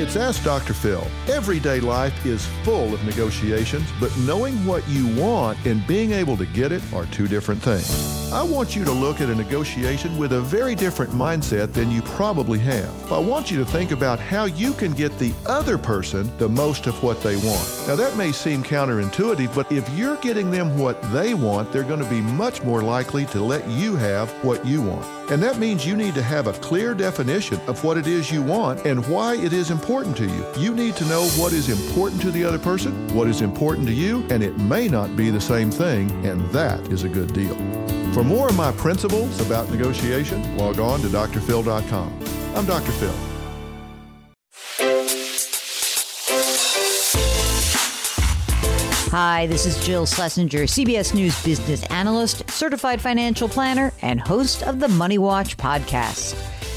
It's Ask Dr. Phil. Everyday life is full of negotiations, but knowing what you want and being able to get it are two different things. I want you to look at a negotiation with a very different mindset than you probably have. I want you to think about how you can get the other person the most of what they want. Now, that may seem counterintuitive, but if you're getting them what they want, they're going to be much more likely to let you have what you want. And that means you need to have a clear definition of what it is you want and why it is important to you. You need to know what is important to the other person, what is important to you, and it may not be the same thing, and that is a good deal. For more of my principles about negotiation, log on to drphil.com. I'm Dr. Phil. Hi, this is Jill Schlesinger, CBS News business analyst, certified financial planner, and host of the Money Watch podcast.